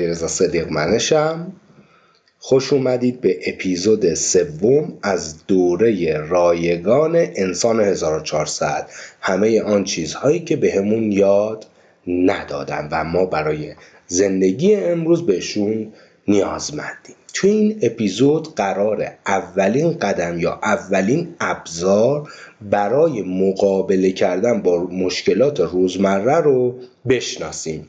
علیرضا صدیق منشم. خوش اومدید به اپیزود سوم از دوره رایگان انسان 1400 همه آن چیزهایی که بهمون یاد ندادن و ما برای زندگی امروز بهشون نیازمندیم تو این اپیزود قرار اولین قدم یا اولین ابزار برای مقابله کردن با مشکلات روزمره رو بشناسیم.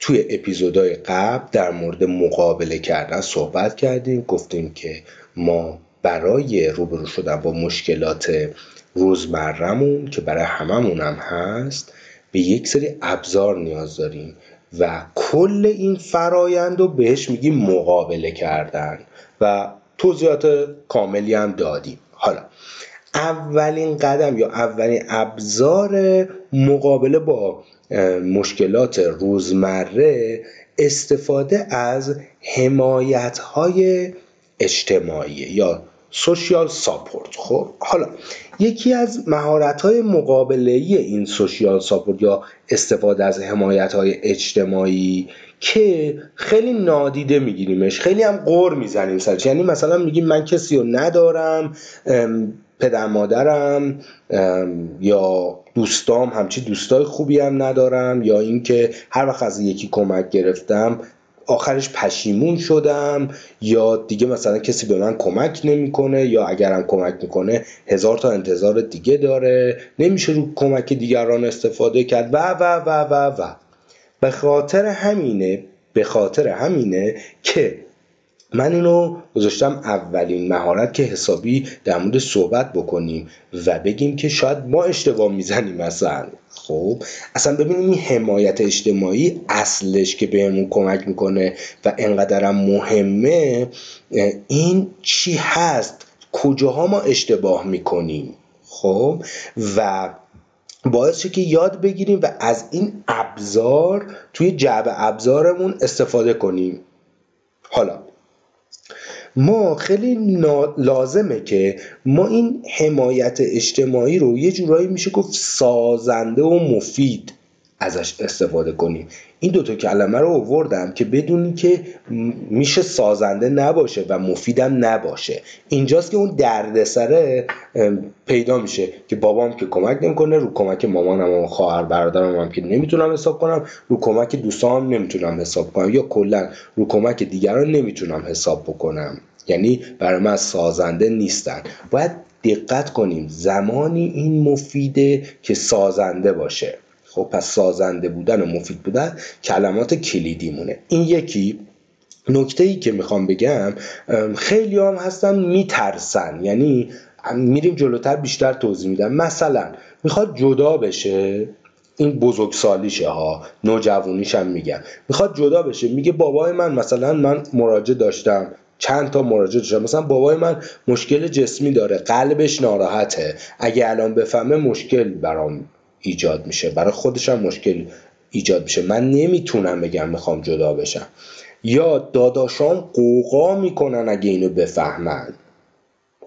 توی اپیزودهای قبل در مورد مقابله کردن صحبت کردیم گفتیم که ما برای روبرو شدن با مشکلات روزمرهمون که برای هممون هم هست به یک سری ابزار نیاز داریم و کل این فرایند رو بهش میگیم مقابله کردن و توضیحات کاملی هم دادیم. حالا اولین قدم یا اولین ابزار مقابله با مشکلات روزمره استفاده از حمایت های اجتماعی یا سوشیال ساپورت. خب حالا یکی از مهارت های مقابله این سوشیال ساپورت یا استفاده از حمایت های اجتماعی که خیلی نادیده میگیریمش خیلی هم قور می‌زنیم سرش یعنی مثلا میگیم من کسی رو ندارم پدر مادرم یا دوستام همچی دوستای خوبی هم ندارم یا اینکه هر وقت از یکی کمک گرفتم آخرش پشیمون شدم یا دیگه مثلا کسی به من کمک نمی‌کنه یا اگرم کمک می‌کنه هزار تا انتظار دیگه داره نمیشه رو کمک دیگران استفاده کرد و و و و و. به خاطر همینه به خاطر همینه که من اینو گذاشتم اولین مهارت که حسابی در مورد صحبت بکنیم و بگیم که شاید ما اشتباه می‌زنیم مثلا خب اصلا ببینیم این حمایت اجتماعی اصلش که بهمون کمک می‌کنه و انقدرم مهمه این چی هست؟ کجاها ما اشتباه می‌کنیم؟ خب و باعث که یاد بگیریم و از این ابزار توی جعب ابزارمون استفاده کنیم. حالا ما خیلی لازمه که ما این حمایت اجتماعی رو یه جورایی میشه گفت سازنده و مفید ازش استفاده کنیم. این دوتا کلمه رو آوردم که بدونی که میشه سازنده نباشه و مفیدم نباشه. اینجاست که اون دردسره پیدا میشه که بابام که کمک نمی‌کنه رو کمک مامانم و خواهر برادرم هم که نمی‌تونم حساب کنم رو کمک دوستام نمی‌تونم حساب کنم یا کلا رو کمک دیگران نمی‌تونم حساب بکنم. یعنی برای من سازنده نیستن. باید دقت کنیم زمانی این مفیده که سازنده باشه. خب پس سازنده بودن و مفید بودن کلمات کلیدی مونه این یکی نکته ای که می‌خوام بگم خیلی هم هستن میترسن. یعنی میریم جلوتر بیشتر توضیح میدم. مثلا می‌خواد جدا بشه این بزرگسالیشه ها نوجوانیش هم میگم می‌خواد جدا بشه میگه بابای من مثلا من مراجعه داشتم. چند تا مراجعه داشتم. مثلا بابای من مشکل جسمی داره قلبش ناراحته. اگه الان بفهمه مشکل برام ایجاد میشه. برای خودش مشکل ایجاد میشه. من نمی‌تونم بگم می‌خوام جدا بشم. یا داداشام قوقا می‌کنن اگه اینو بفهمن.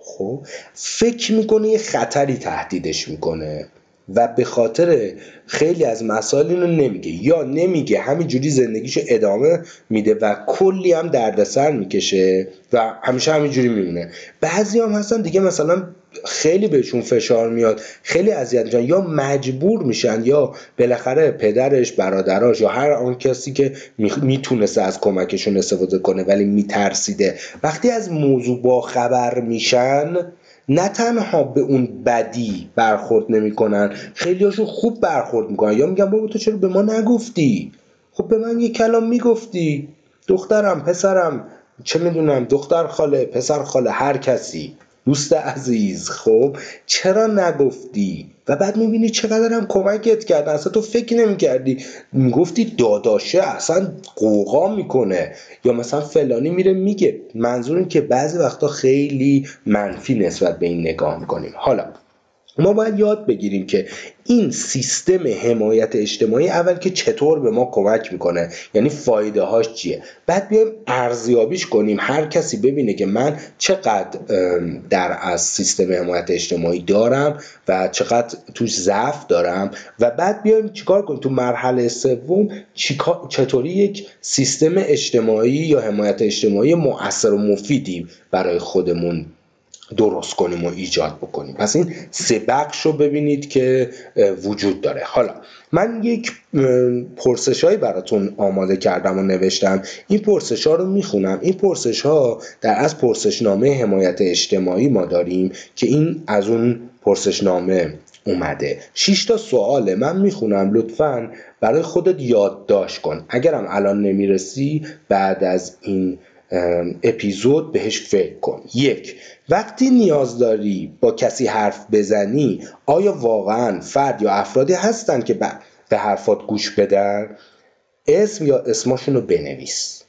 خب؟ فکر می‌کنه یه خطری تهدیدش می‌کنه. و به خاطر خیلی از مسائل اینو نمیگه. یا نمیگه همینجوری زندگیشو ادامه میده و کلی هم دردسر می‌کشه و همیشه همینجوری میمونه. بعضی هم هستن دیگه مثلا خیلی بهشون فشار میاد خیلی اذیت میشن یا مجبور میشن یا بالاخره پدرش برادراش یا هر آن کسی که می‌تونسته از کمکشون استفاده کنه ولی میترسیده. وقتی از موضوع با خبر میشن نه تنها به اون بدی برخورد نمی‌کنن خیلی هاشون خوب برخورد می‌کنن. یا میگن بابا تو چرا به ما نگفتی؟ خب به من یه کلام می‌گفتی. دخترم پسرم چه می‌دونم دختر خاله پسر خاله هر کسی. دوست عزیز خب؟ چرا نگفتی؟ و بعد می‌بینی چقدر هم کمکت کردن اصلا تو فکر نمی‌کردی. می‌گفتی داداشه اصلا قوقا می‌کنه. یا مثلا فلانی میره میگه. منظور این که بعضی وقتا خیلی منفی نسبت به این نگاه می‌کنیم. حالا ما باید یاد بگیریم که این سیستم حمایت اجتماعی اول که چطور به ما کمک می‌کنه یعنی فایده هاش چیه؟ بعد بیایم ارزیابیش کنیم هر کسی ببینه که من چقدر در از سیستم حمایت اجتماعی دارم و چقدر توش ضعف دارم و بعد بیایم چیکار کنیم؟ تو مرحله سوم چطوری یک سیستم اجتماعی یا حمایت اجتماعی مؤثر و مفیدی برای خودمون درست کنیم و ایجاد بکنیم. پس این سه بخش رو ببینید که وجود داره. حالا من یک پرسش هایی براتون آماده کردم و نوشتم. این پرسش ها رو می‌خونم. این پرسش ها در از پرسشنامه حمایت اجتماعی ما داریم که این از اون پرسشنامه اومده. 6 تا سواله من می‌خونم لطفا برای خودت یادداشت کن. اگرم الان نمی‌رسی بعد از این اپیزود بهش فکر کن. یک وقتی نیاز داری با کسی حرف بزنی آیا واقعا فرد یا افرادی هستن که به حرفات گوش بدن؟ اسم یا اسماشون رو بنویس.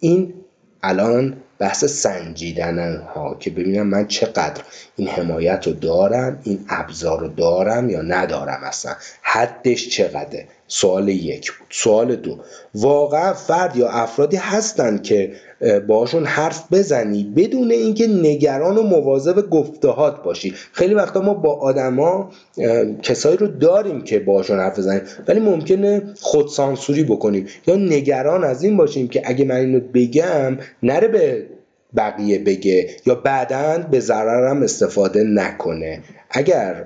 این الان بحث سنجیدن ها که ببینم من چقدر این حمایت رو دارم این ابزار رو دارم یا ندارم اصلا. حدش چقدره؟ سوال یک بود. سوال دو. واقعا فرد یا افرادی هستند که باشون حرف بزنی بدون اینکه نگران و مواظب گفتهات باشی. خیلی وقتا ما با آدما کسایی رو داریم که باشون حرف بزنیم ولی ممکنه خودسانسوری بکنیم. یا نگران از این باشیم که اگه من اینو بگم نره به بقیه بگه یا بعدا به ضررم استفاده نکنه. اگر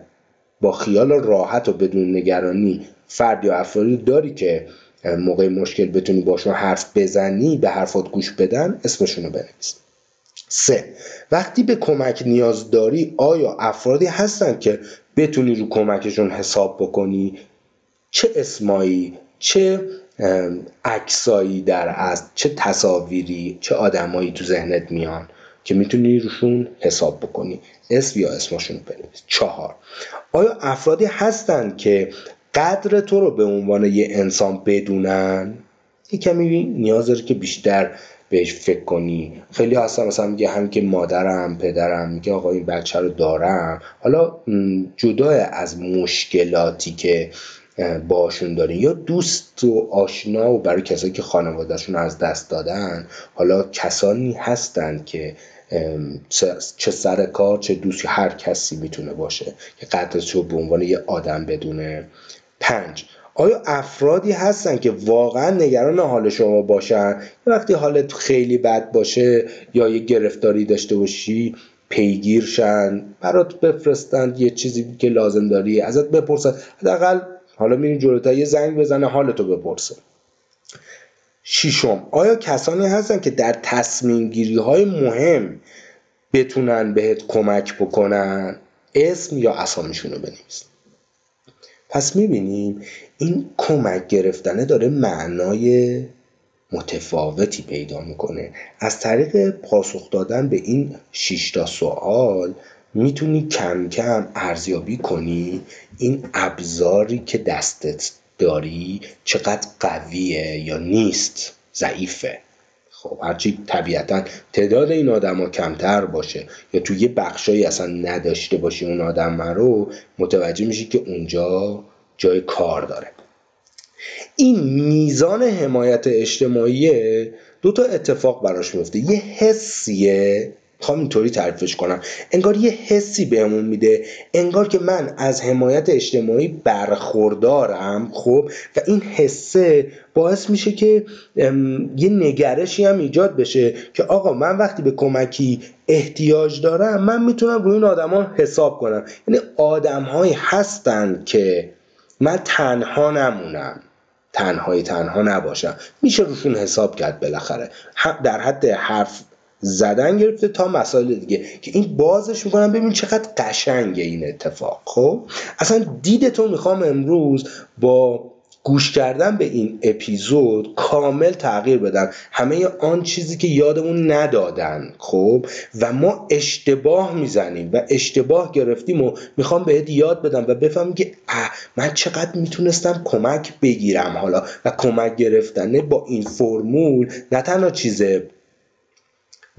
با خیال راحت و بدون نگرانی فرد یا افرادی داری که موقع مشکل بتونی باشون حرف بزنی به حرفات گوش بدن اسمشون رو بنویس. سه وقتی به کمک نیاز داری آیا افرادی هستن که بتونی رو کمکشون حساب بکنی؟ چه اسمایی چه عکسایی در از چه تصاویری چه آدمایی تو ذهنت میان که می‌تونی روشون حساب بکنی؟ اسم یا اسمشون بنویس. چهار آیا افرادی هستند که قدر تو رو به عنوان یه انسان بدونن؟ یه کمی نیاز داره که بیشتر بهش فکر کنی. خیلی هستن مثلا میگه هم که مادرم پدرم میگه آقا این بچه رو دارم. حالا جدا از مشکلاتی که باشون دارین. یا دوست و آشنا و برای کسایی که خانوادهشون از دست دادن. حالا کسانی هستند که چه سر کار چه دوستی هر کسی می‌تونه باشه که قدرش رو به عنوان یه آدم بدونه. پنج. آیا افرادی هستن که واقعا نگران حال شما باشن؟ وقتی حالت خیلی بد باشه یا یه گرفتاری داشته باشی پیگیر شن برات بفرستند یه چیزی که لازم داری ازت بپرسن حداقل حالا میری جلوتر یه زنگ بزنه حالتو بپرسه. ششم. آیا کسانی هستن که در تصمیم گیری های مهم بتونن بهت کمک بکنن؟ اسم یا اسامیشون رو بنویس. پس می‌بینیم این کمک گرفتنه داره معنای متفاوتی پیدا می‌کنه. از طریق پاسخ دادن به این 6 تا سوال می‌تونی کم کم ارزیابی کنی این ابزاری که دستت داری چقدر قویه یا نیست ضعیفه. خب هرچی طبیعتا تعداد این آدما کمتر باشه یا توی یه بخشایی اصلا نداشته باشی اون آدم رو متوجه میشی که اونجا جای کار داره. این میزان حمایت اجتماعی دو تا اتفاق براش میفته یه حسیه می‌خوام اینطوری تعریفش کنم. انگار یه حسی بهمون میده انگار که من از حمایت اجتماعی برخوردارم خب؟ و این حسه باعث میشه که یه نگرشی هم ایجاد بشه که آقا من وقتی به کمکی احتیاج دارم من می‌تونم روی این آدما حساب کنم. یعنی آدمهایی هستن که من تنها نمونم. تنهای تنها نباشم. میشه روشون حساب کرد بالاخره. در حد حرف زدن گرفته تا مسائل دیگه. که این بازش می‌کنم ببین چقدر قشنگه این اتفاق. خب؟ اصلا دیدتو می‌خوام امروز با گوش کردن به این اپیزود کامل تغییر بدن همه آن چیزی که یادمون ندادن. خب؟ و ما اشتباه می‌زنیم و اشتباه گرفتیم و می‌خوام بهت یاد بدم و بفهمم که اه من چقدر می‌تونستم کمک بگیرم حالا. و کمک گرفتنه با این فرمول نه تنها چیز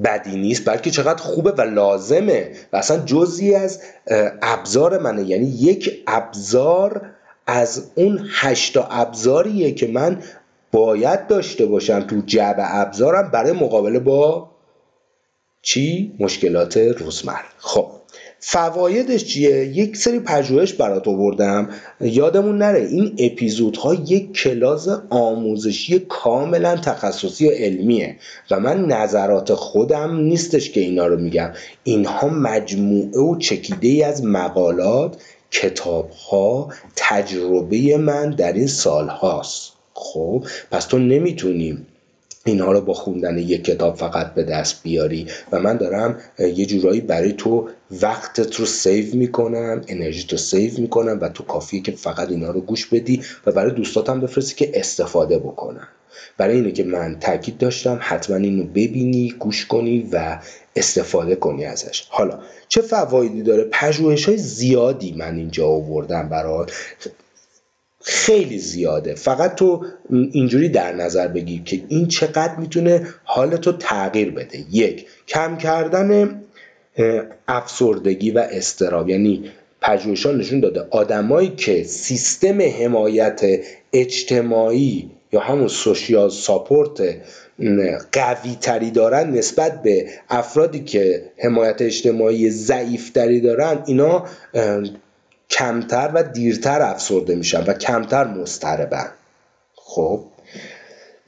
بدی نیست بلکه چقدر خوبه و لازمه و اصلا جزی از ابزار منه. یعنی یک ابزار از اون هشتا ابزاریه که من باید داشته باشم تو جعب ابزارم برای مقابله با چی؟ مشکلات روزمره. خب. فوایدش چیه؟ یک سری پژوهش برات آوردم. یادمون نره این اپیزودها یک کلاس آموزشی کاملا تخصصی و علمیه و من نظرات خودم نیستش که اینا رو میگم. اینها مجموعه و چکیده ای از مقالات کتاب ها تجربه من در این سال هاست خب پس تو نمی‌تونی اینها رو با خوندن یک کتاب فقط به دست بیاری. و من دارم یه جورایی برای تو وقتت رو save می‌کنم انرژی رو save می‌کنم و تو کافیه که فقط اینا رو گوش بدی و برای دوستاتم بفرستی که استفاده بکنن. برای اینه که من تاکید داشتم حتما اینو ببینی گوش کنی و استفاده کنی ازش. حالا چه فوایدی داره؟ پژوهش های زیادی من اینجا آوردم برات. خیلی زیاده. فقط تو اینجوری در نظر بگیر که این چقدر می‌تونه حالتو تغییر بده. یک کم کردن افسردگی و استراب. یعنی پژوهشان نشون داده آدمایی که سیستم حمایت اجتماعی یا همون سوشیال ساپورت قوی تری دارن نسبت به افرادی که حمایت اجتماعی ضعیف تری دارن اینا کمتر و دیرتر افسرده میشن و کمتر مضطربن. خب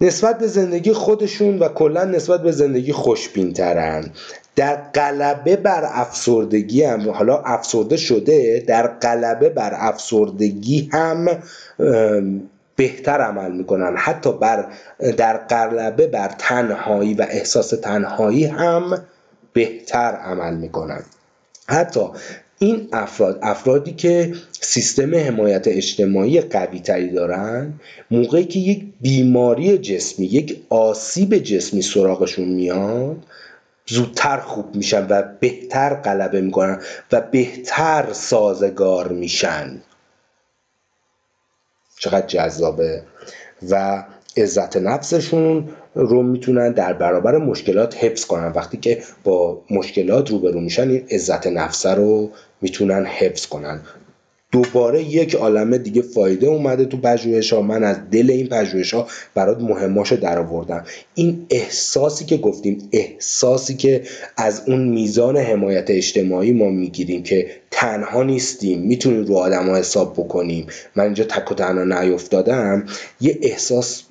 نسبت به زندگی خودشون و کلا نسبت به زندگی خوشبینترن. در قلبه بر افسردگی هم حالا افسرده شده در قلبه بر افسردگی هم بهتر عمل می‌کنن. حتی بر در قلبه بر تنهایی و احساس تنهایی هم بهتر عمل می‌کنن. حتی این افراد افرادی که سیستم حمایت اجتماعی قوی تری دارن موقعی که یک بیماری جسمی یک آسیب جسمی سراغشون میاد زودتر خوب میشن و بهتر غلبه می‌کنن و بهتر سازگار میشن. چقدر جذابه. و عزت نفسشون رو می‌تونن در برابر مشکلات حفظ کنن. وقتی که با مشکلات روبرو میشن این عزت نفسه رو می‌تونن حفظ کنن. دوباره یک عالمه دیگه فایده اومده تو پژوهش ها من از دل این پژوهش ها برات مهماشو در آوردم این احساسی که گفتیم احساسی که از اون میزان حمایت اجتماعی ما می‌گیریم که تنها نیستیم می‌تونیم رو آدم ها حساب بکنیم. من اینجا تک و تنها نیفتادم. یه احساس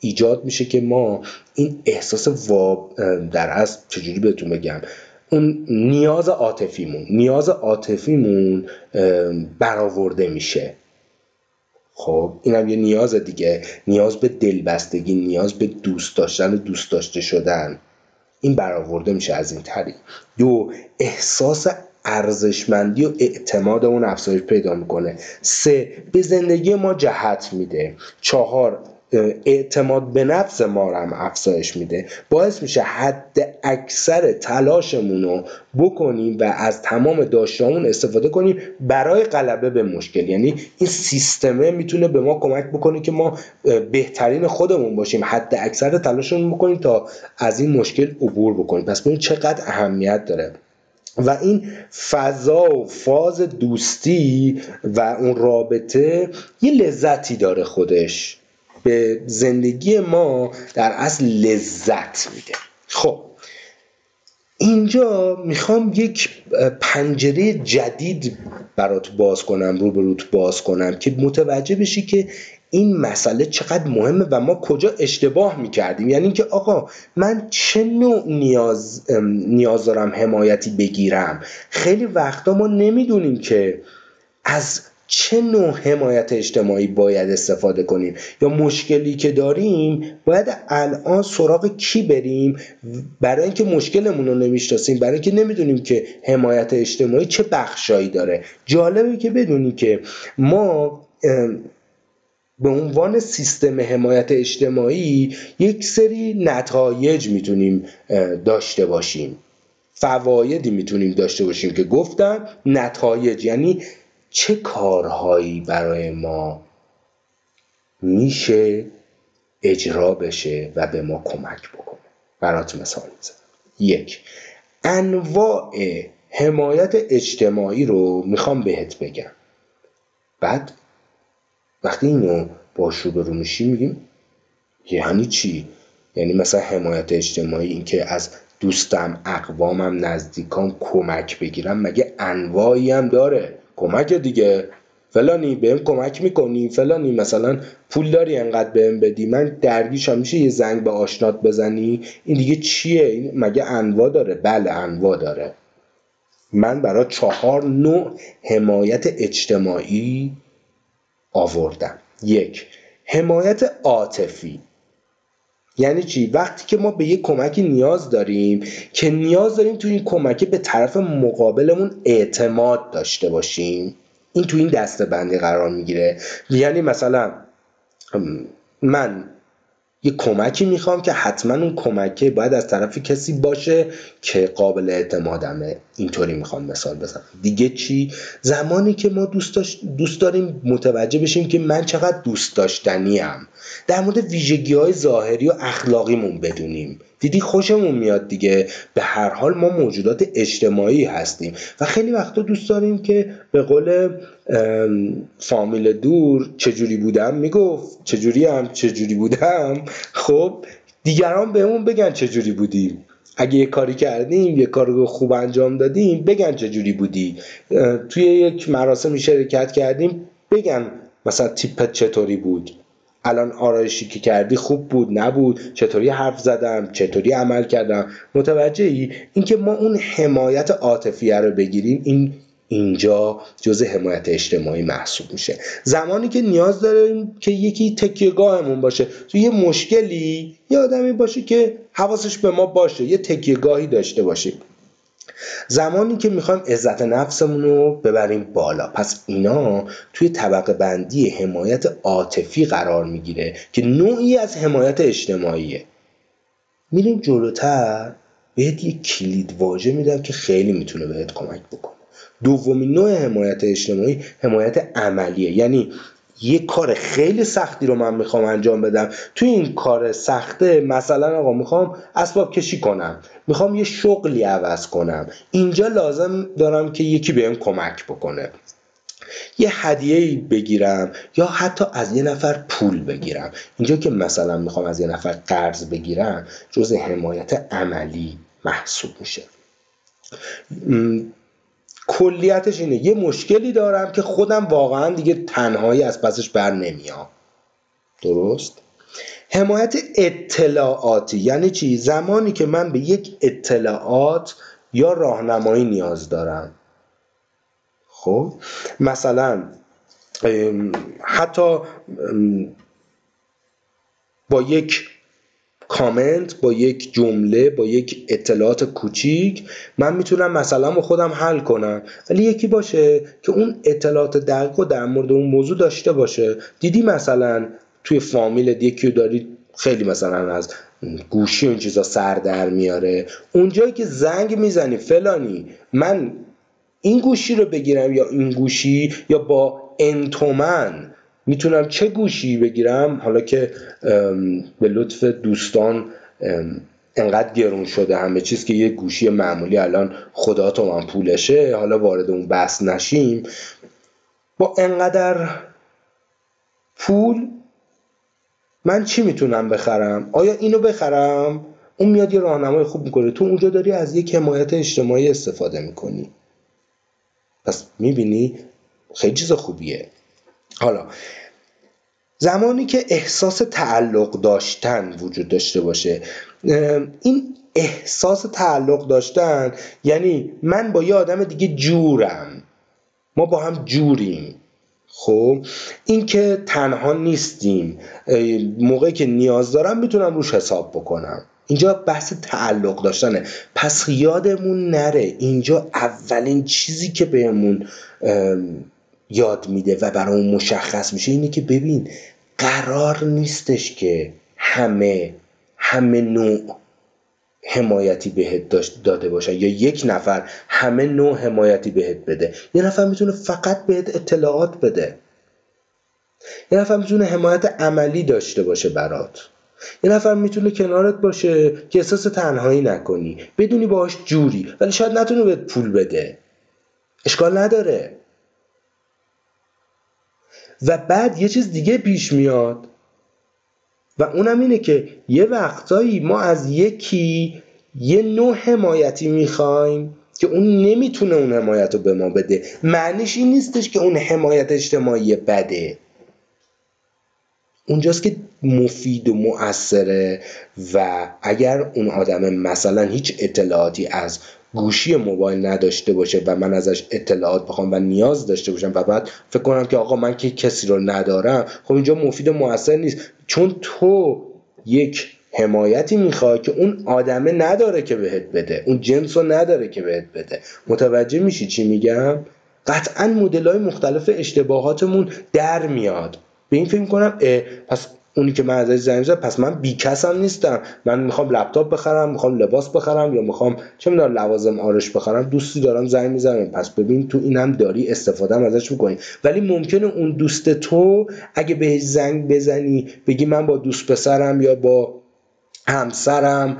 ایجاد میشه که ما این احساس واب در از چجوری بهتون بگم؟ اون نیاز عاطفیمون نیاز عاطفیمون برآورده میشه. خب اینم یه نیاز دیگه نیاز به دلبستگی نیاز به دوست داشتن و دوست داشته شدن. این برآورده میشه از این طریق. دو احساس ارزشمندی و اعتماد اون افزایش پیدا می‌کنه. سه به زندگی ما جهت میده. چهار اعتماد به نفس ما رو هم افزایش میده. باعث میشه حد اکثر تلاشمون رو بکنیم و از تمام داشتهامون استفاده کنیم برای غلبه به مشکل. یعنی این سیستمه می‌تونه به ما کمک بکنه که ما بهترین خودمون باشیم حد اکثر تلاشمون بکنیم تا از این مشکل عبور بکنیم. پس ببینید چقدر اهمیت داره. و این فضا و فاز دوستی و اون رابطه یه لذتی داره خودش. به زندگی ما در اصل لذت میده. خب اینجا می‌خوام یک پنجره جدید برات باز کنم رو روت باز کنم که متوجه بشی که این مسئله چقدر مهمه و ما کجا اشتباه می‌کردیم. یعنی اینکه آقا من چه نوع نیاز, نیاز دارم حمایتی بگیرم؟ خیلی وقتا ما نمی‌دونیم که از چه نوع حمایت اجتماعی باید استفاده کنیم یا مشکلی که داریم باید الان سراغ کی بریم؟ برای اینکه مشکلمون رو نمی‌شناسیم برای اینکه نمی‌دونیم که حمایت اجتماعی چه بخشایی داره. جالبه که بدونیم که ما به عنوان سیستم حمایت اجتماعی یک سری نتایج می‌تونیم داشته باشیم. فوایدی می‌تونیم داشته باشیم که گفتم نتایج یعنی چه کارهایی برای ما میشه اجرا بشه و به ما کمک بکنه؟ برات مثال می‌زنم. یک انواع حمایت اجتماعی رو می‌خوام بهت بگم. بعد وقتی اینو با روبرو میشیم میگیم یعنی چی؟ یعنی مثلا حمایت اجتماعی اینکه از دوستم اقوامم نزدیکام کمک بگیرم مگه انواعی هم داره؟ کمک دیگه. فلانی بهم کمک می‌کنی فلانی مثلا پول داری انقدر بهم بدی من درگیشم میشه یه زنگ به آشنات بزنی؟ این دیگه چیه؟ این مگه انواع داره؟ بله انواع داره. من برای چهار نوع حمایت اجتماعی آوردم. یک حمایت عاطفی. یعنی چی؟ وقتی که ما به یه کمکی نیاز داریم که نیاز داریم تو این کمکه به طرف مقابلمون اعتماد داشته باشیم. این تو این دسته بندی قرار می‌گیره. یعنی مثلا من یه کمکی می‌خوام که حتما اون کمکه باید از طرف کسی باشه که قابل اعتمادمه. اینطوری می‌خوام مثال بزنم. دیگه چی؟ زمانی که ما دوست, دوست داریم متوجه بشیم که من چقدر دوست داشتنیم. در مورد ویژگی های ظاهری و اخلاقیمون بدونیم. دیدی خوشمون میاد دیگه. به هر حال ما موجودات اجتماعی هستیم. و خیلی وقتا دوست داریم که به قول فامیل دور چجوری بودم می‌گفت. چجوری هم چجوری بودم. خب دیگران بهمون بگن چجوری بودیم. اگه یه کاری کردیم یه کار خوب انجام دادیم بگن چجوری بودی. توی یک مراسمی شرکت کردیم بگن مثلا تیپت چطوری بود. الان آرایشی که کردی خوب بود نبود چطوری حرف زدم چطوری عمل کردم؟ متوجه ای اینکه ما اون حمایت عاطفیه رو بگیریم این اینجا جزء حمایت اجتماعی محسوب میشه. زمانی که نیاز داریم که یکی تکیهگاهمون باشه تو یه مشکلی یه آدمی باشه که حواسش به ما باشه یه تکیهگاهی داشته باشیم. زمانی که می‌خوایم عزت نفسمون رو ببریم بالا. پس اینا توی طبقه بندی حمایت عاطفی قرار می‌گیره که نوعی از حمایت اجتماعیه. میریم جلوتر بهت یک کلید واژه میدم که خیلی می‌تونه بهت کمک بکنه. دومین نوع حمایت اجتماعی حمایت عملیه. یعنی یه کار خیلی سختی رو من می‌خوام انجام بدم. توی این کار سخته مثلا آقا می‌خوام اسباب کشی کنم. می‌خوام یه شغلی عوض کنم. اینجا لازم دارم که یکی بهم کمک بکنه. یه هدیه بگیرم یا حتی از یه نفر پول بگیرم. اینجا که مثلا می‌خوام از یه نفر قرض بگیرم جز حمایت عملی محسوب میشه. کلیتش اینه. یه مشکلی دارم که خودم واقعا دیگه تنهایی از پسش بر نمیام. درست؟ حمایت اطلاعاتی. یعنی چی؟ زمانی که من به یک اطلاعات یا راهنمایی نیاز دارم. خب؟ مثلا حتی با یک کامنت با یک جمله با یک اطلاعات کوچیک. من می‌تونم مثلا با خودم حل کنم. ولی یکی باشه که اون اطلاعات دقیق در مورد اون موضوع داشته باشه. دیدی مثلا توی فامیل یکی داری؟ خیلی مثلا از گوشی اون چیزا سر در میاره. اونجایی که زنگ می‌زنی فلانی من این گوشی رو بگیرم یا این گوشی یا با انتومن می‌تونم چه گوشی بگیرم؟ حالا که به لطف دوستان انقدر گرون شده همه چیز که یه گوشی معمولی الان خدا تو من پولشه حالا وارد اون بحث نشیم. با انقدر پول من چی می‌تونم بخرم؟ آیا اینو بخرم؟ اون میاد یه راهنمای خوب می‌کنه. تو اونجا داری از یک حمایت اجتماعی استفاده می‌کنی. پس می‌بینی خیلی چیز خوبیه. حالا زمانی که احساس تعلق داشتن وجود داشته باشه این احساس تعلق داشتن یعنی من با یه آدم دیگه جورم ما با هم جوریم. خب این که تنها نیستیم موقعی که نیاز دارم می‌تونم روش حساب بکنم. اینجا بحث تعلق داشتنه. پس یادمون نره اینجا اولین چیزی که بهمون یاد میده و برای مشخص میشه اینه که ببین قرار نیستش که همه همه نوع حمایتی بهت داده باشه. یا یک نفر همه نوع حمایتی بهت بده. یه نفر می‌تونه فقط بهت اطلاعات بده. یه نفر می‌تونه حمایت عملی داشته باشه برات. یه نفر می‌تونه کنارت باشه که احساس تنهایی نکنی. بدونی باهاش جوری ولی شاید نتونه بهت پول بده. اشکال نداره. و بعد یه چیز دیگه پیش میاد. و اونم اینه که یه وقتایی ما از یکی یه نوع حمایتی می‌خوایم که اون نمی‌تونه اون حمایت رو به ما بده. معنیش این نیستش که اون حمایت اجتماعی بده. اونجاست که مفید و مؤثره و اگر اون آدم مثلا هیچ اطلاعاتی از گوشی موبایل نداشته باشه و من ازش اطلاعات بخوام و نیاز داشته باشم و بعد فکر کنم که آقا من که کسی رو ندارم خب اینجا مفید و مؤثر نیست. چون تو یک حمایتی می‌خواد که اون آدمه نداره که بهت بده اون جنس رو نداره که بهت بده. متوجه میشی چی میگم؟ قطعا مدل های مختلف اشتباهاتمون در میاد. به این فکر کنم پس اونی که من ازش زنگ زد پس من بیکسم نیستم. من می‌خوام لپتاپ بخرم می‌خوام لباس بخرم یا می‌خوام چه می‌دونم لوازم آرش بخرم. دوستی دارم زنگ می‌زنم. پس ببین تو اینم داری استفاده ازش می‌کنی. ولی ممکنه اون دوست تو اگه بهش زنگ بزنی بگی من با دوست پسرم یا با همسرم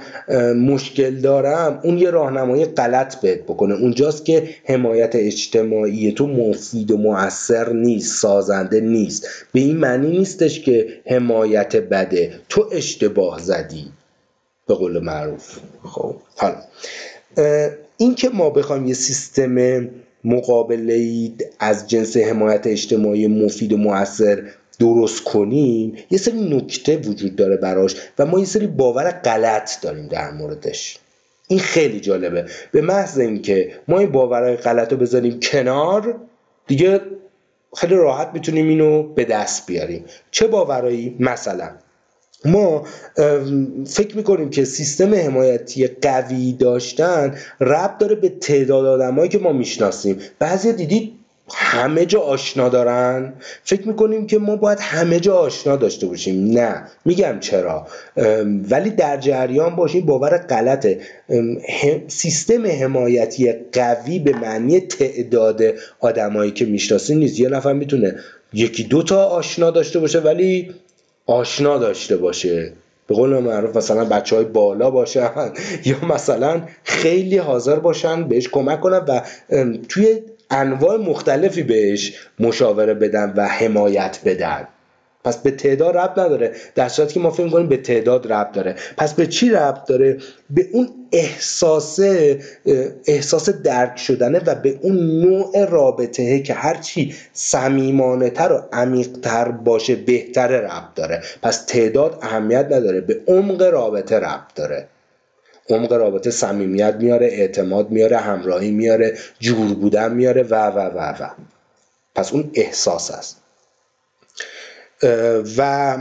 مشکل دارم اون یه راهنمایی غلط بهت بکنه. اونجاست که حمایت اجتماعی تو مفید و مؤثر نیست سازنده نیست. به این معنی نیستش که حمایت بده. تو اشتباه زدی. به قول معروف. خب حالا. این که ما بخوایم یه سیستم مقابله از جنس حمایت اجتماعی مفید و مؤثر درست کنیم یه سری نکته وجود داره براش و ما یه سری باور غلط داریم در موردش. این خیلی جالبه. به محض اینکه ما این باورهای غلط رو بذاریم کنار دیگه خیلی راحت می‌تونیم اینو به دست بیاریم. چه باورایی؟ مثلا ما فکر می‌کنیم که سیستم حمایتی قوی داشتن ربط داره به تعداد آدمایی که ما می‌شناسیم. بعضی دیدید همه جا آشنا دارن؟ فکر می‌کنیم که ما باید همه جا آشنا داشته باشیم. نه. میگم چرا؟ ولی در جریان باشیم باور غلطه. سیستم حمایتی قوی به معنی تعداد آدمایی که می‌شناسیم نیست. یه نفر می‌تونه یکی دو تا آشنا داشته باشه ولی آشنا داشته باشه. به قول معروف مثلا بچه های بالا باشن یا مثلا خیلی حاضر باشن بهش کمک کنن و توی انواع مختلفی بهش مشاوره بدن و حمایت بدن. پس به تعداد ربط نداره. در صورتی که ما فکر کنیم به تعداد ربط داره. پس به چی ربط داره؟ به اون احساس احساس درک شدنه و به اون نوع رابطه که هرچی صمیمانه تر و عمیق تر باشه بهتر ربط داره. پس تعداد اهمیت نداره. به عمق رابطه ربط داره. عمق رابطه صمیمیت میاره اعتماد میاره همراهی میاره جور بودن میاره و و و و. پس اون احساس است. و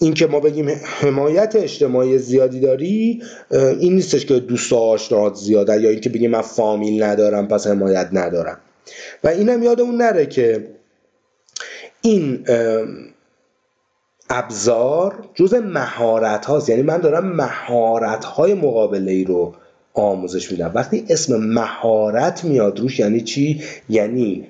اینکه ما بگیم حمایت اجتماعی زیادی داری این نیستش که دوست و آشناهات زیاده یا اینکه بگیم من فامیل ندارم پس حمایت ندارم. و اینم یادمون نره که این ابزار جز مهارت هاست یعنی من دارم مهارت های مقابله ای رو آموزش میدم. وقتی اسم مهارت میاد روش یعنی چی؟ یعنی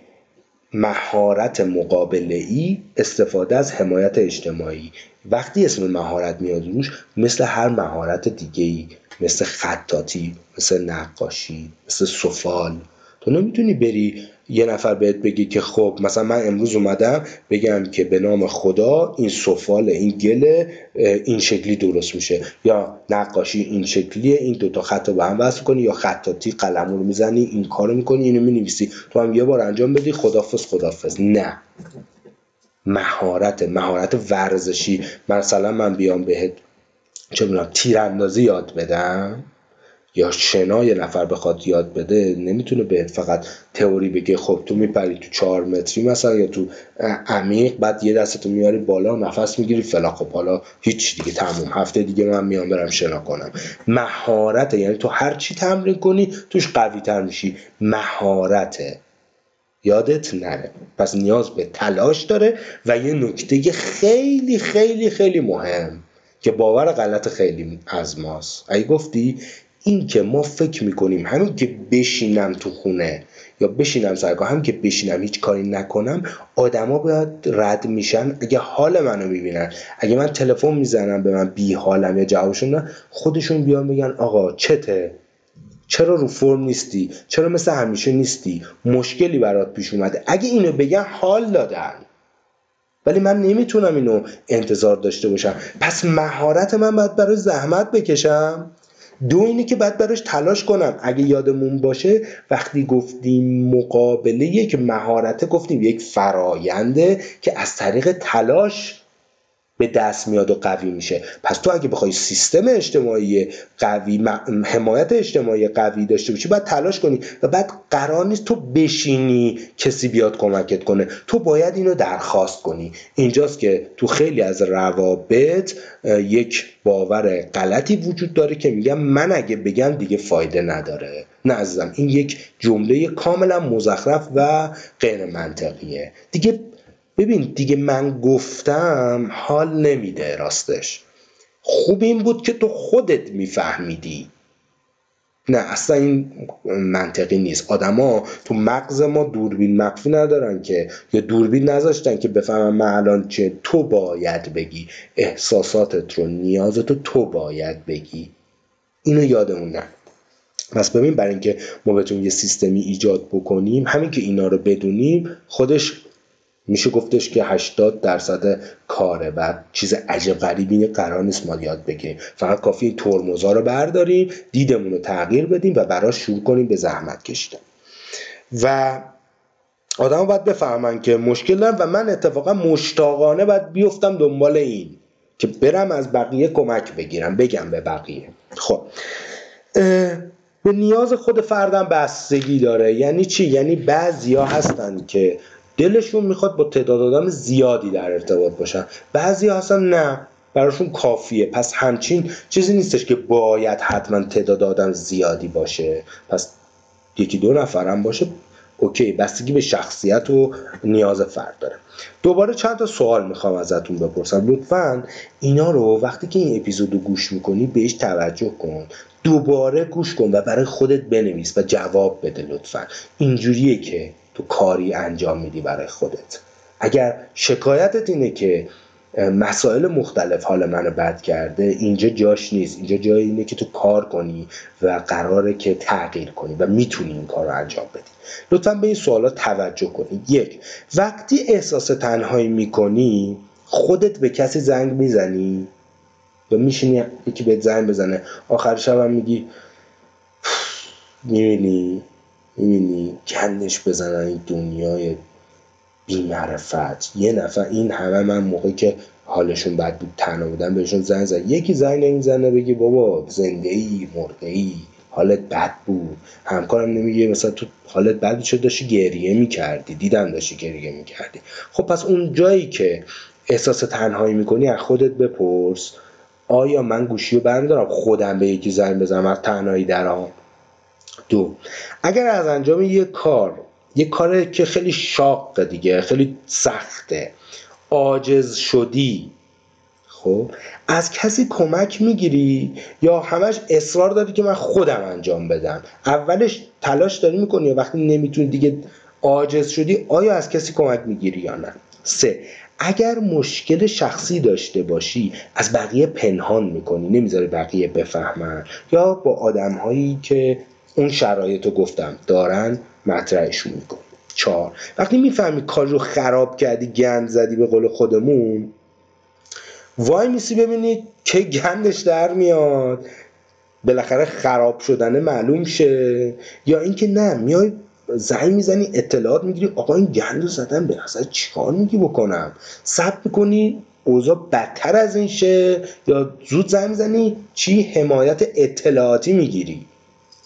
مهارت مقابله ای استفاده از حمایت اجتماعی. وقتی اسم مهارت میاد روش مثل هر مهارت دیگه ای مثل خطاطی مثل نقاشی مثل سفال تو نمی‌تونی بری یه نفر بهت بگی که خب مثلا من امروز اومدم بگم که به نام خدا این سفال این گل این شکلی درست میشه. یا نقاشی این شکلیه این دوتا خط رو به هم وصل کنی یا خطاطی قلم رو می‌زنی این کارو می‌کنی اینو می‌نویسی. تو هم یه بار انجام بدی خدافز خدافز نه. مهارت مهارت ورزشی. مثلا من بیام بهت چه می‌دونم تیراندازی یاد بدم. یا شنا یه نفر بخواد یاد بده نمی‌تونه به فقط تئوری بگه خب تو میپری تو چهار متری مثلا یا تو عمیق بعد یه دستتو میاری بالا نفس می‌گیری فلا خب حالا هیچ دیگه تموم. هفته دیگه من میام برم شنا کنم. مهارت یعنی تو هر چی تمرین کنی توش قوی تر میشی. مهارته. یادت نره. پس نیاز به تلاش داره و یه نکته خیلی خیلی خیلی مهم که باور غلط خیلی از ماست. اگه گفتی این که ما فکر می‌کنیم همین که بشینم تو خونه یا بشینم سرگاه هم که بشینم هیچ کاری نکنم آدما باید رد میشن اگه حال منو می‌بینن. اگه من تلفن می‌زنم به من بی حالم یا جوابشون خودشون بیان بگن آقا چته؟ چرا رو فرم نیستی؟ چرا مثل همیشه نیستی؟ مشکلی برات پیش اومده. اگه اینو بگن حال دادن. ولی من نمی‌تونم اینو انتظار داشته باشم. پس مهارت من باید برای زحمت بکشم. دو اینه که باید براش تلاش کنم. اگه یادمون باشه وقتی گفتیم مقابله یک مهارت گفتیم یک فراینده که از طریق تلاش به دست میاد و قوی میشه. پس تو اگه بخوای سیستم اجتماعی قوی حمایت اجتماعی قوی داشته باشی باید تلاش کنی و بعد قرار نیست تو بشینی کسی بیاد کمکت کنه. تو باید اینو درخواست کنی. اینجاست که تو خیلی از روابط یک باور غلطی وجود داره که میگم من اگه بگم دیگه فایده نداره. نه عزیزم این یک جمله کاملا مزخرف و غیر منطقیه دیگه ببین دیگه من گفتم حال نمیده راستش. خوب این بود که تو خودت میفهمیدی. نه اصلا این منطقی نیست. آدما تو مغز ما دوربین مخفی ندارن که یا دوربین نذاشتن که بفهمن من الان چه تو باید بگی. احساساتت رو نیازت رو تو باید بگی. اینو یادمون نه پس ببین برای اینکه ما بتونیم یه سیستمی ایجاد بکنیم همین که اینا رو بدونیم خودش میشه گفتش که 80 درصد کاره و چیز عجب غریبی قرار نیست ما یاد بگیریم. فقط کافی ترمزا رو برداریم دیدمون رو تغییر بدیم و براش شروع کنیم به زحمت کشیدن. و آدم باید بفهمن که مشکل دارم و من اتفاقا مشتاقانه باید بیفتم دنبال این که برم از بقیه کمک بگیرم بگم به بقیه. خب به نیاز خود فردم بستگی داره. یعنی چی؟ یعنی بعضیا هستن که دلشون می‌خواد با تعداد آدم زیادی در ارتباط باشن. بعضی اصلا نه براشون کافیه. پس همچین چیزی نیستش که باید حتما تعداد آدم زیادی باشه. پس یکی دو نفرم باشه اوکی بستگی به شخصیت و نیاز فرد داره. دوباره چند تا سوال می‌خوام ازتون بپرسم. لطفا اینا رو وقتی که این اپیزود رو گوش می‌کنی بهش توجه کن. دوباره گوش کن و برای خودت بنویس و جواب بده لطفا. اینجوریه که تو کاری انجام میدی برای خودت. اگر شکایتت اینه که مسائل مختلف حال منو بد کرده اینجا جاش نیست. اینجا جایی اینه که تو کار کنی و قراره که تغییر کنی و می‌تونی این کار رو انجام بدی. لطفا به این سوالات توجه کنی یک وقتی احساس تنهایی می‌کنی خودت به کسی زنگ می‌زنی و میشینی یکی بهت زنگ بزنه آخر شب هم میگی می‌بینی؟ می‌بینی کندش بزنن این دنیای بیمعرفت. یه نفر این همه من موقعی که حالشون بد بود تنها بودن بهشون زنگ زد. یکی زنگ نمی‌زنه بگی بابا زنده ای مرده ای حالت بد بود. همکارم نمیگه مثلا تو حالت بد شد داشتی گریه می‌کردی. دیدم داشتی گریه می‌کردی. خب پس اون جایی که احساس تنهایی می‌کنی از خودت بپرس آیا من گوشی رو بردارم خودم به یکی زنگ بزنم از تنهایی درام. دو. اگر از انجام یک کار یک کار که خیلی شاق دیگه خیلی سخته عاجز شدی خب از کسی کمک می‌گیری یا همش اصرار داری که من خودم انجام بدم؟ اولش تلاش داری می‌کنی یا وقتی نمی‌تونی دیگه عاجز شدی آیا از کسی کمک می‌گیری یا نه؟ سه. اگر مشکل شخصی داشته باشی از بقیه پنهان می‌کنی نمی‌ذاری بقیه بفهمن یا با آدم هایی که اون شرایط رو گفتم. دارن مطرحشون میکن چهار. وقتی می‌فهمی کار رو خراب کردی گند زدی به قول خودمون وای میسی ببینید که گندش در میاد. بالاخره خراب شدنه معلوم شه. یا اینکه نه میای زنگ می‌زنی اطلاعات می‌گیری آقا این گند رو زدن به نظر چیکار میگی بکنم؟ ثبت می‌کنی اوضاع بدتر از این شه؟ یا زود زنگ می‌زنی چی؟ حمایت اطلاعاتی می‌گیری.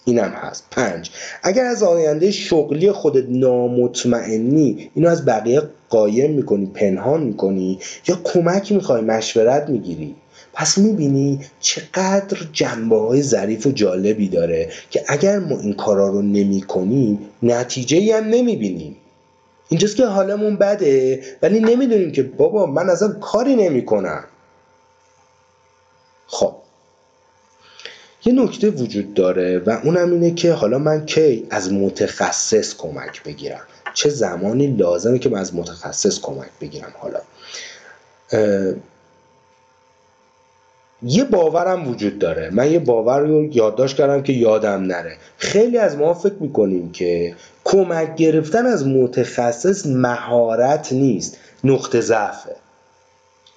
اینم هست. پنج. اگر از آینده شغلی خودت نامطمئنی اینو از بقیه قایم می‌کنی پنهان می‌کنی یا کمک می‌خوای مشورت می‌گیری. پس می‌بینی چقدر جنبه های ظریف و جالبی داره که اگر ما این کارا رو نمی کنیم نتیجه هم نمی‌بینیم. اینجاست که حالمون بده ولی نمی‌دونیم که بابا من اصلا کاری نمی‌کنم. خب یه نکته وجود داره و اونم اینه که حالا من کی از متخصص کمک بگیرم؟ چه زمانی لازمه که من از متخصص کمک بگیرم حالا؟ یه باورم وجود داره. من یه باور رو یادداشت کردم که یادم نره. خیلی از ما فکر می‌کنیم که کمک گرفتن از متخصص مهارت نیست. نقطه ضعفه.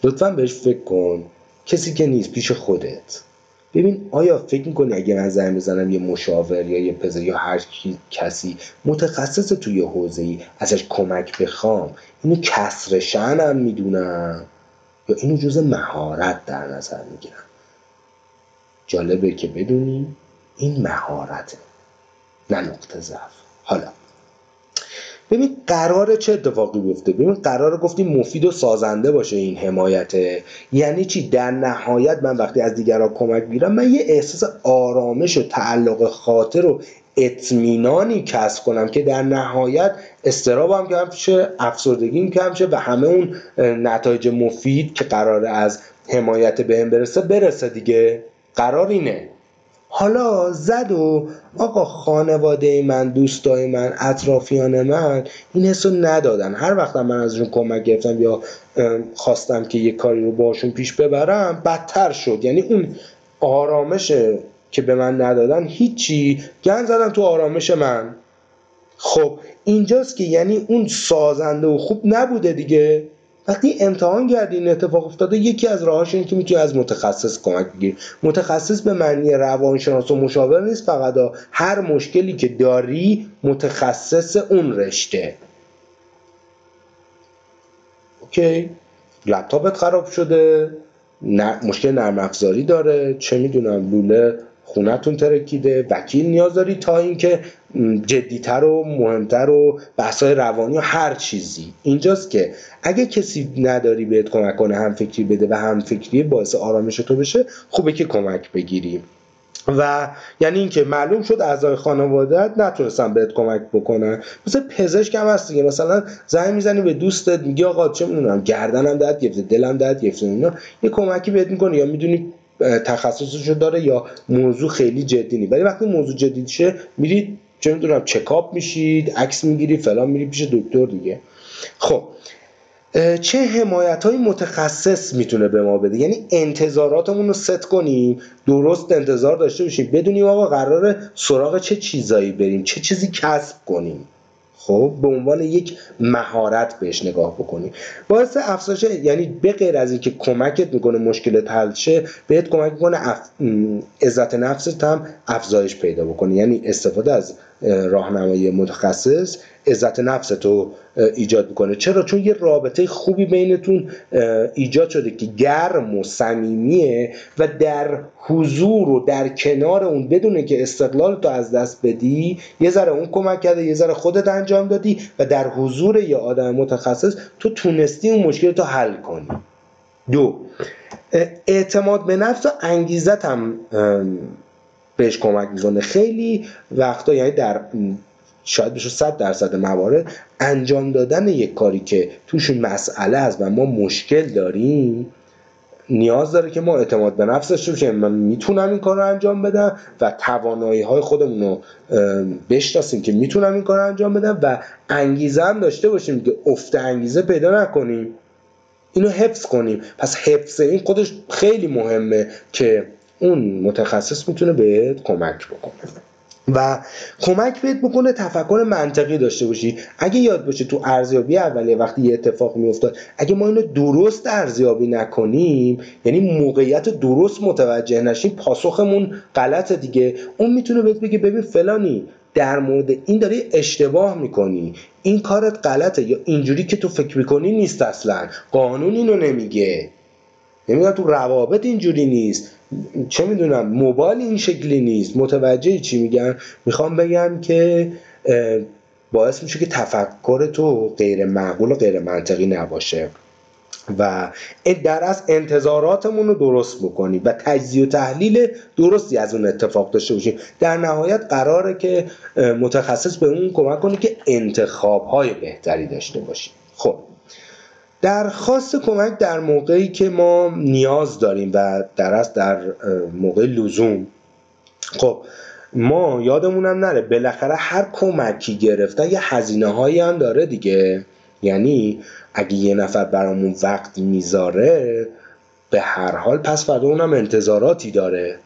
لطفا بهش فکر کن. کسی که نیست پیش خودت. ببین آیا فکر می‌کنی اگه من زنگ بزنم یه مشاور یا یه پزشک یا هر کسی متخصص توی حوزه ای ازش کمک بخوام اینو کسر شنم می‌دونم؟ یا اینو جز مهارت در نظر می‌گیرم؟ جالبه که بدونی این مهارته نه نقطه ضعف. حالا ببین قرار چه اتفاقی بیفته؟ ببین قرار گفتیم مفید و سازنده باشه این حمایته یعنی چی؟ در نهایت من وقتی از دیگران کمک می‌گیرم من یه احساس آرامش و تعلق خاطر و اطمینانی کسب کنم که در نهایت استرابم کم شه افسردگیم کم شه و همه اون نتایج مفید که قراره از حمایت بهم برسه برسه دیگه. قرار اینه. حالا زد و آقا خانواده من دوستای من اطرافیان من این حسو ندادن. هر وقت من ازشون کمک گرفتم یا خواستم که یه کاری رو باشون پیش ببرم بدتر شد. یعنی اون آرامش که به من ندادن هیچی. گن زدن تو آرامش من. خب اینجاست که یعنی اون سازنده و خوب نبوده دیگه. وقتی امتحان کردی این اتفاق افتاده یکی از راهاش اینه که می‌تونی از متخصص کمک بگیری. متخصص به معنی روانشناس و مشاور نیست فقط هر مشکلی که داری متخصص اون رشته. اوکی؟ لپتاپت خراب شده مشکل نرم افزاری داره چه می‌دونم لوله خونتون ترکیده وکیل نیاز داری تا اینکه جدیتر و مهمتر و بحثای روانی و هر چیزی. اینجاست که اگه کسی نداری بهت کمک کنه هم فکری بده و هم فکری باعث آرامش تو بشه خوبه که کمک بگیری. و یعنی اینکه معلوم شد اعضای خانوادت نتونستن بهت کمک بکنن. مثل پزشک هم هست دیگه. مثلا زنگ می‌زنی به دوستت میگی آقا چه می‌دونم گردنم درد گرفته دلم درد گرفته اینا. یه کمکی بهت می‌کنه یا می‌دونی تخصصش داره یا موضوع خیلی جدی نیست. ولی وقتی موضوع جدید شه میرید چه می‌دونم چکاپ میشید عکس می‌گیری فلان میری پیش دکتر دیگه. خب چه حمایت های متخصص می‌تونه به ما بده؟ یعنی انتظاراتمون رو ست کنیم درست انتظار داشته باشیم بدونیم آقا قراره سراغ چه چیزایی بریم چه چیزی کسب کنیم. خب به عنوان یک مهارت بهش نگاه بکنی باعث افزایش یعنی به غیر از اینکه کمکت می‌کنه مشکلت حل شه بهت کمک می‌کنه اف... عزت نفست هم افزایش پیدا بکنی. یعنی استفاده از راهنمایی متخصص عزت نفس تو ایجاد می‌کنه. چرا؟ چون یه رابطه خوبی بینتون ایجاد شده که گرم و صمیمیه و در حضور و در کنار اون بدونه که استقلال تو از دست بدی یه ذره اون کمک کرده یه ذره خودت انجام دادی و در حضور یه آدم متخصص تو تونستی اون مشکل تو حل کنی. دو اعتماد به نفس و انگیزت هم بهش کمک می‌کنه. خیلی وقتا یعنی در شاید بشه صد درصد موارد انجام دادن یک کاری که توش مسئله هست و ما مشکل داریم نیاز داره که ما اعتماد به نفس داشته باشیم. من می‌تونم این کار رو انجام بدم و توانایی های خودمون رو بشناسیم که می‌تونم این کار رو انجام بدم و انگیزه هم داشته باشیم که افت انگیزه پیدا نکنیم. اینو حفظ کنیم. پس حفظ این خودش خیلی مهمه که اون متخصص می‌تونه بهت کمک بکنه. و کمک بهت بکنه تفکر منطقی داشته باشی. اگه یاد باشه تو ارزیابی اولیه وقتی یه اتفاق میافتاد اگه ما اینو درست ارزیابی نکنیم یعنی موقعیت درست متوجه نشیم پاسخمون غلطه دیگه. اون می‌تونه بهت بگه ببین فلانی در مورد این داری اشتباه می‌کنی. این کارت غلطه یا اینجوری که تو فکر می‌کنی نیست اصلا. قانون اینو نمیگه. نمی‌دونم تو روابط اینجوری نیست. چه می‌دونم موبایل این شکلی نیست. متوجه چی میگن؟ می‌خوام بگم که باعث میشه که تفکر تو غیر معقول و غیر منطقی نباشه. و در از انتظاراتمون رو درست بکنیم و تجزیه و تحلیل درستی از اون اتفاق داشته باشیم در نهایت قراره که متخصص به اون کمک کنه که انتخاب های بهتری داشته باشیم خب. درخواست کمک در موقعی که ما نیاز داریم و در از در موقع لزوم. خب ما یادمونم نره بالاخره هر کمکی گرفتن یه هزینه هایی هم داره دیگه. یعنی اگه یه نفر برامون وقت می‌ذاره به هر حال پس فردا اونم انتظاراتی داره.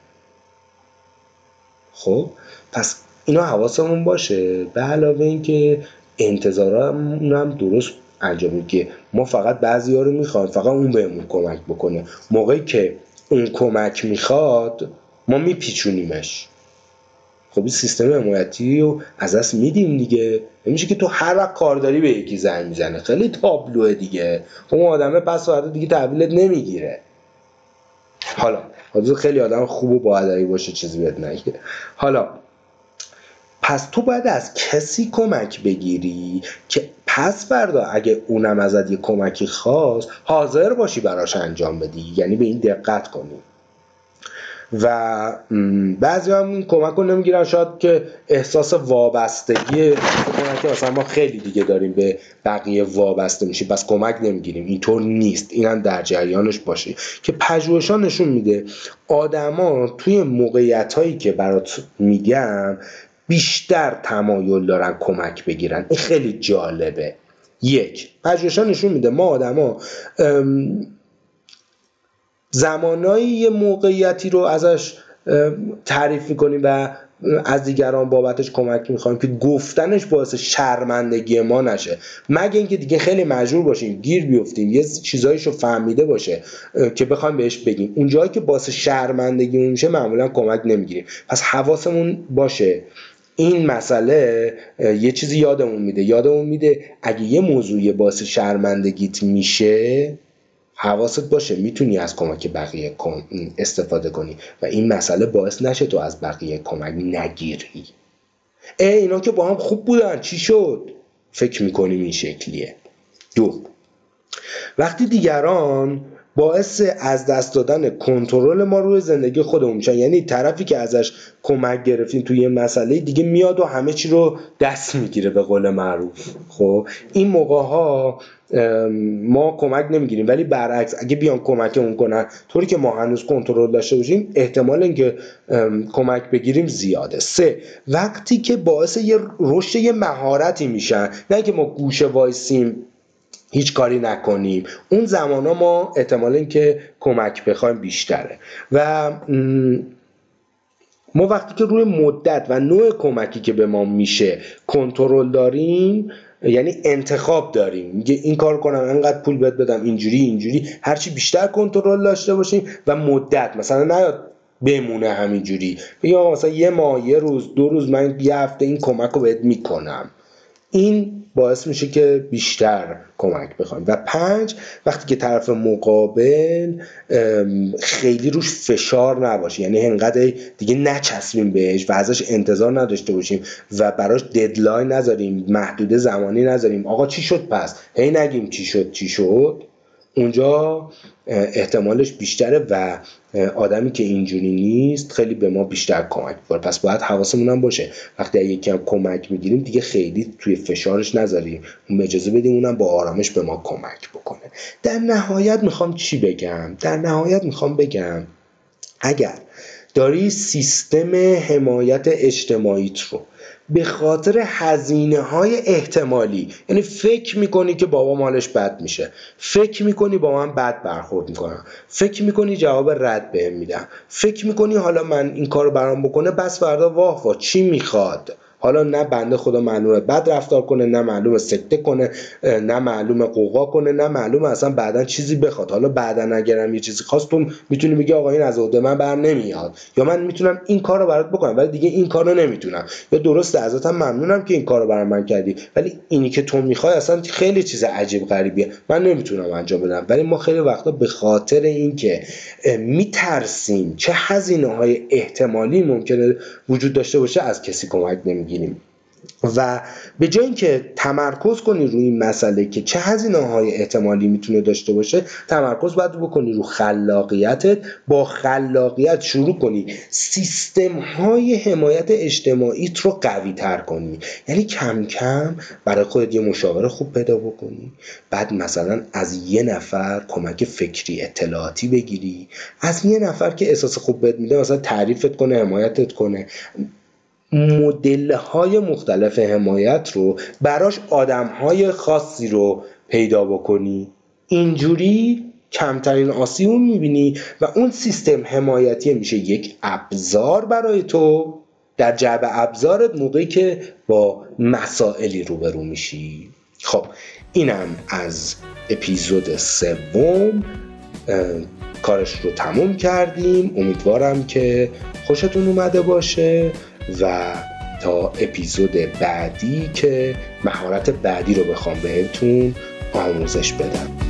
خب پس اینا حواسمون باشه. به علاوه اینکه انتظارمون هم درست انجام که ما فقط بعضی ها رو می‌خوایم فقط اون بهمون کمک بکنه. موقعی که اون کمک می‌خواد ما میپیچونیمش. خب این سیستم حمایتی رو از دست میدیم دیگه. نمیشه که تو هر وقت کارداری به یکی زنگ می‌زنه خیلی تابلوه دیگه. اون آدمه پس فردا دیگه تحویلت نمی‌گیره. حالا حالا خیلی آدم خوب و با باشه چیزی بهت نگه. حالا پس تو باید از کسی کمک بگیری که پس فردا. اگه اونم ازت یه کمکی خواست حاضر باشی براش انجام بدی. یعنی به این دقت کنی. و بعضی هم این کمک رو نمی‌گیرن. شاید که احساس وابستگی که مثلا ما خیلی دیگه داریم به بقیه وابسته میشیم. بس کمک نمی‌گیریم. اینطور نیست. اینم در جریانش باشه. که پژوهشان نشون میده آدما توی موقعیت هایی که برات میگم بیشتر تمایل دارن کمک بگیرن. این خیلی جالبه. یک پژوهشان نشون میده ما آدما زمانایی یه موقعیتی رو ازش تعریف می‌کنیم و از دیگران بابتش کمک می‌خوایم که گفتنش باعث شرمندگی ما نشه. مگه اینکه دیگه خیلی مجبور باشیم گیر بیفتیم یه چیزایشو فهمیده باشه که بخوایم بهش بگیم. اونجایی که باعث شرمندگی میشه معمولا کمک نمی‌گیریم. پس حواسمون باشه. این مسئله یه چیزی یادمون میده. یادمون میده اگه یه موضوعی باعث شرمندگیت میشه حواست باشه می‌تونی از کمک بقیه استفاده کنی و این مسئله باعث نشه تو از بقیه کمک نگیری. ای اینا که با هم خوب بودن. چی شد؟ فکر می‌کنیم این شکلیه. دو. وقتی دیگران باعث از دست دادن کنترل ما روی زندگی خودمون میشن. یعنی طرفی که ازش کمک گرفتیم توی یه مسئله دیگه میاد و همه چی رو دست می‌گیره به قول معروف. خب این موقع ها ما کمک نمی‌گیریم. ولی برعکس اگه بیان کمکمون کنن طوری که ما هنوز کنترل داشته باشیم احتمال اینکه کمک بگیریم زیاده. سه وقتی که باعث یه رشد یه مهارتی میشن نه که ما گوشه وایسیم هیچ کاری نکنیم. اون زمان ها ما احتمال اینکه کمک بخوایم بیشتره. و ما وقتی که روی مدت و نوع کمکی که به ما میشه کنترل داریم یعنی انتخاب داریم. میگه این کار کنم انقدر پول بهت بدم اینجوری اینجوری. هرچی بیشتر کنترل داشته باشیم و مدت. مثلا نیاد بمونه همینجوری. بگم مثلا یه ماه یه روز دو روز من یه هفته این کمک رو بهت می‌کنم. این باعث میشه که بیشتر کمک بخوایم. و پنج وقتی که طرف مقابل خیلی روش فشار نباشه. یعنی انقدر دیگه نچسبیم بهش و ازش انتظار نداشته باشیم و براش ددلاین نذاریم محدوده زمانی نذاریم. آقا چی شد پس؟ هی نگیم چی شد چی شد؟ اونجا احتمالش بیشتره و آدمی که اینجوری نیست خیلی به ما بیشتر کمک می‌کنه. پس باید حواسمون هم باشه. وقتی یکی هم کمک می‌گیریم دیگه خیلی توی فشارش نذاریم. اجازه بدیم اونم با آرامش به ما کمک بکنه. در نهایت می‌خوام چی بگم؟ در نهایت می‌خوام بگم اگر داری سیستم حمایت اجتماعیت رو به خاطر هزینه های احتمالی. یعنی فکر می‌کنی که بابا مالش بد میشه. فکر می‌کنی با من بد برخورد می‌کنم. فکر می‌کنی جواب رد بهم میدم. فکر می‌کنی حالا من این کار رو برام بکنه بس فردا واه واه چی می‌خواد؟ حالا نه بنده خدا معلومه بد رفتار کنه نه معلومه سکته کنه نه معلومه قوقا کنه نه معلومه اصلا بعدا چیزی بخواد. حالا بعدا اگرم یه چیزی خواست تو می‌تونی بگی آقا این از عهده من بر نمیاد یا من می‌تونم این کار رو برات بکنم ولی دیگه این کار رو نمی‌تونم. یا درسته ازتم ممنونم که این کار رو برام کردی ولی اینی که تو می‌خوای اصلا خیلی چیز عجیب غریبیه. من نمی‌تونم انجام بدم. ولی ما خیلی وقتا به خاطر اینکه میترسیم چه هزینه های احتمالی ممکنه وجود داشته باشه از کسی کمک نمی‌گیریم. و به جای اینکه تمرکز کنی روی این مسئله که چه هزینه های احتمالی می‌تونه داشته باشه تمرکز باید بکنی رو خلاقیتت. با خلاقیت شروع کنی سیستم های حمایت اجتماعیت رو قوی تر کنی. یعنی کم کم برای خودت یه مشاوره خوب پیدا بکنی. بعد مثلا از یه نفر کمک فکری اطلاعاتی بگیری. از یه نفر که احساس خوب بهت میده مثلا تعریفت کنه حمایتت کنه. مدل های مختلف حمایت رو براش آدم های خاصی رو پیدا بکنی. اینجوری کمترین آسیب می‌بینی و اون سیستم حمایتی میشه یک ابزار برای تو. در جعب ابزارت موقعی که با مسائلی روبرو میشی. خب اینم از اپیزود سوم. کارش رو تموم کردیم. امیدوارم که خوشتون اومده باشه. و تا اپیزود بعدی که مهارت بعدی رو بخوام بهتون آموزش بدم.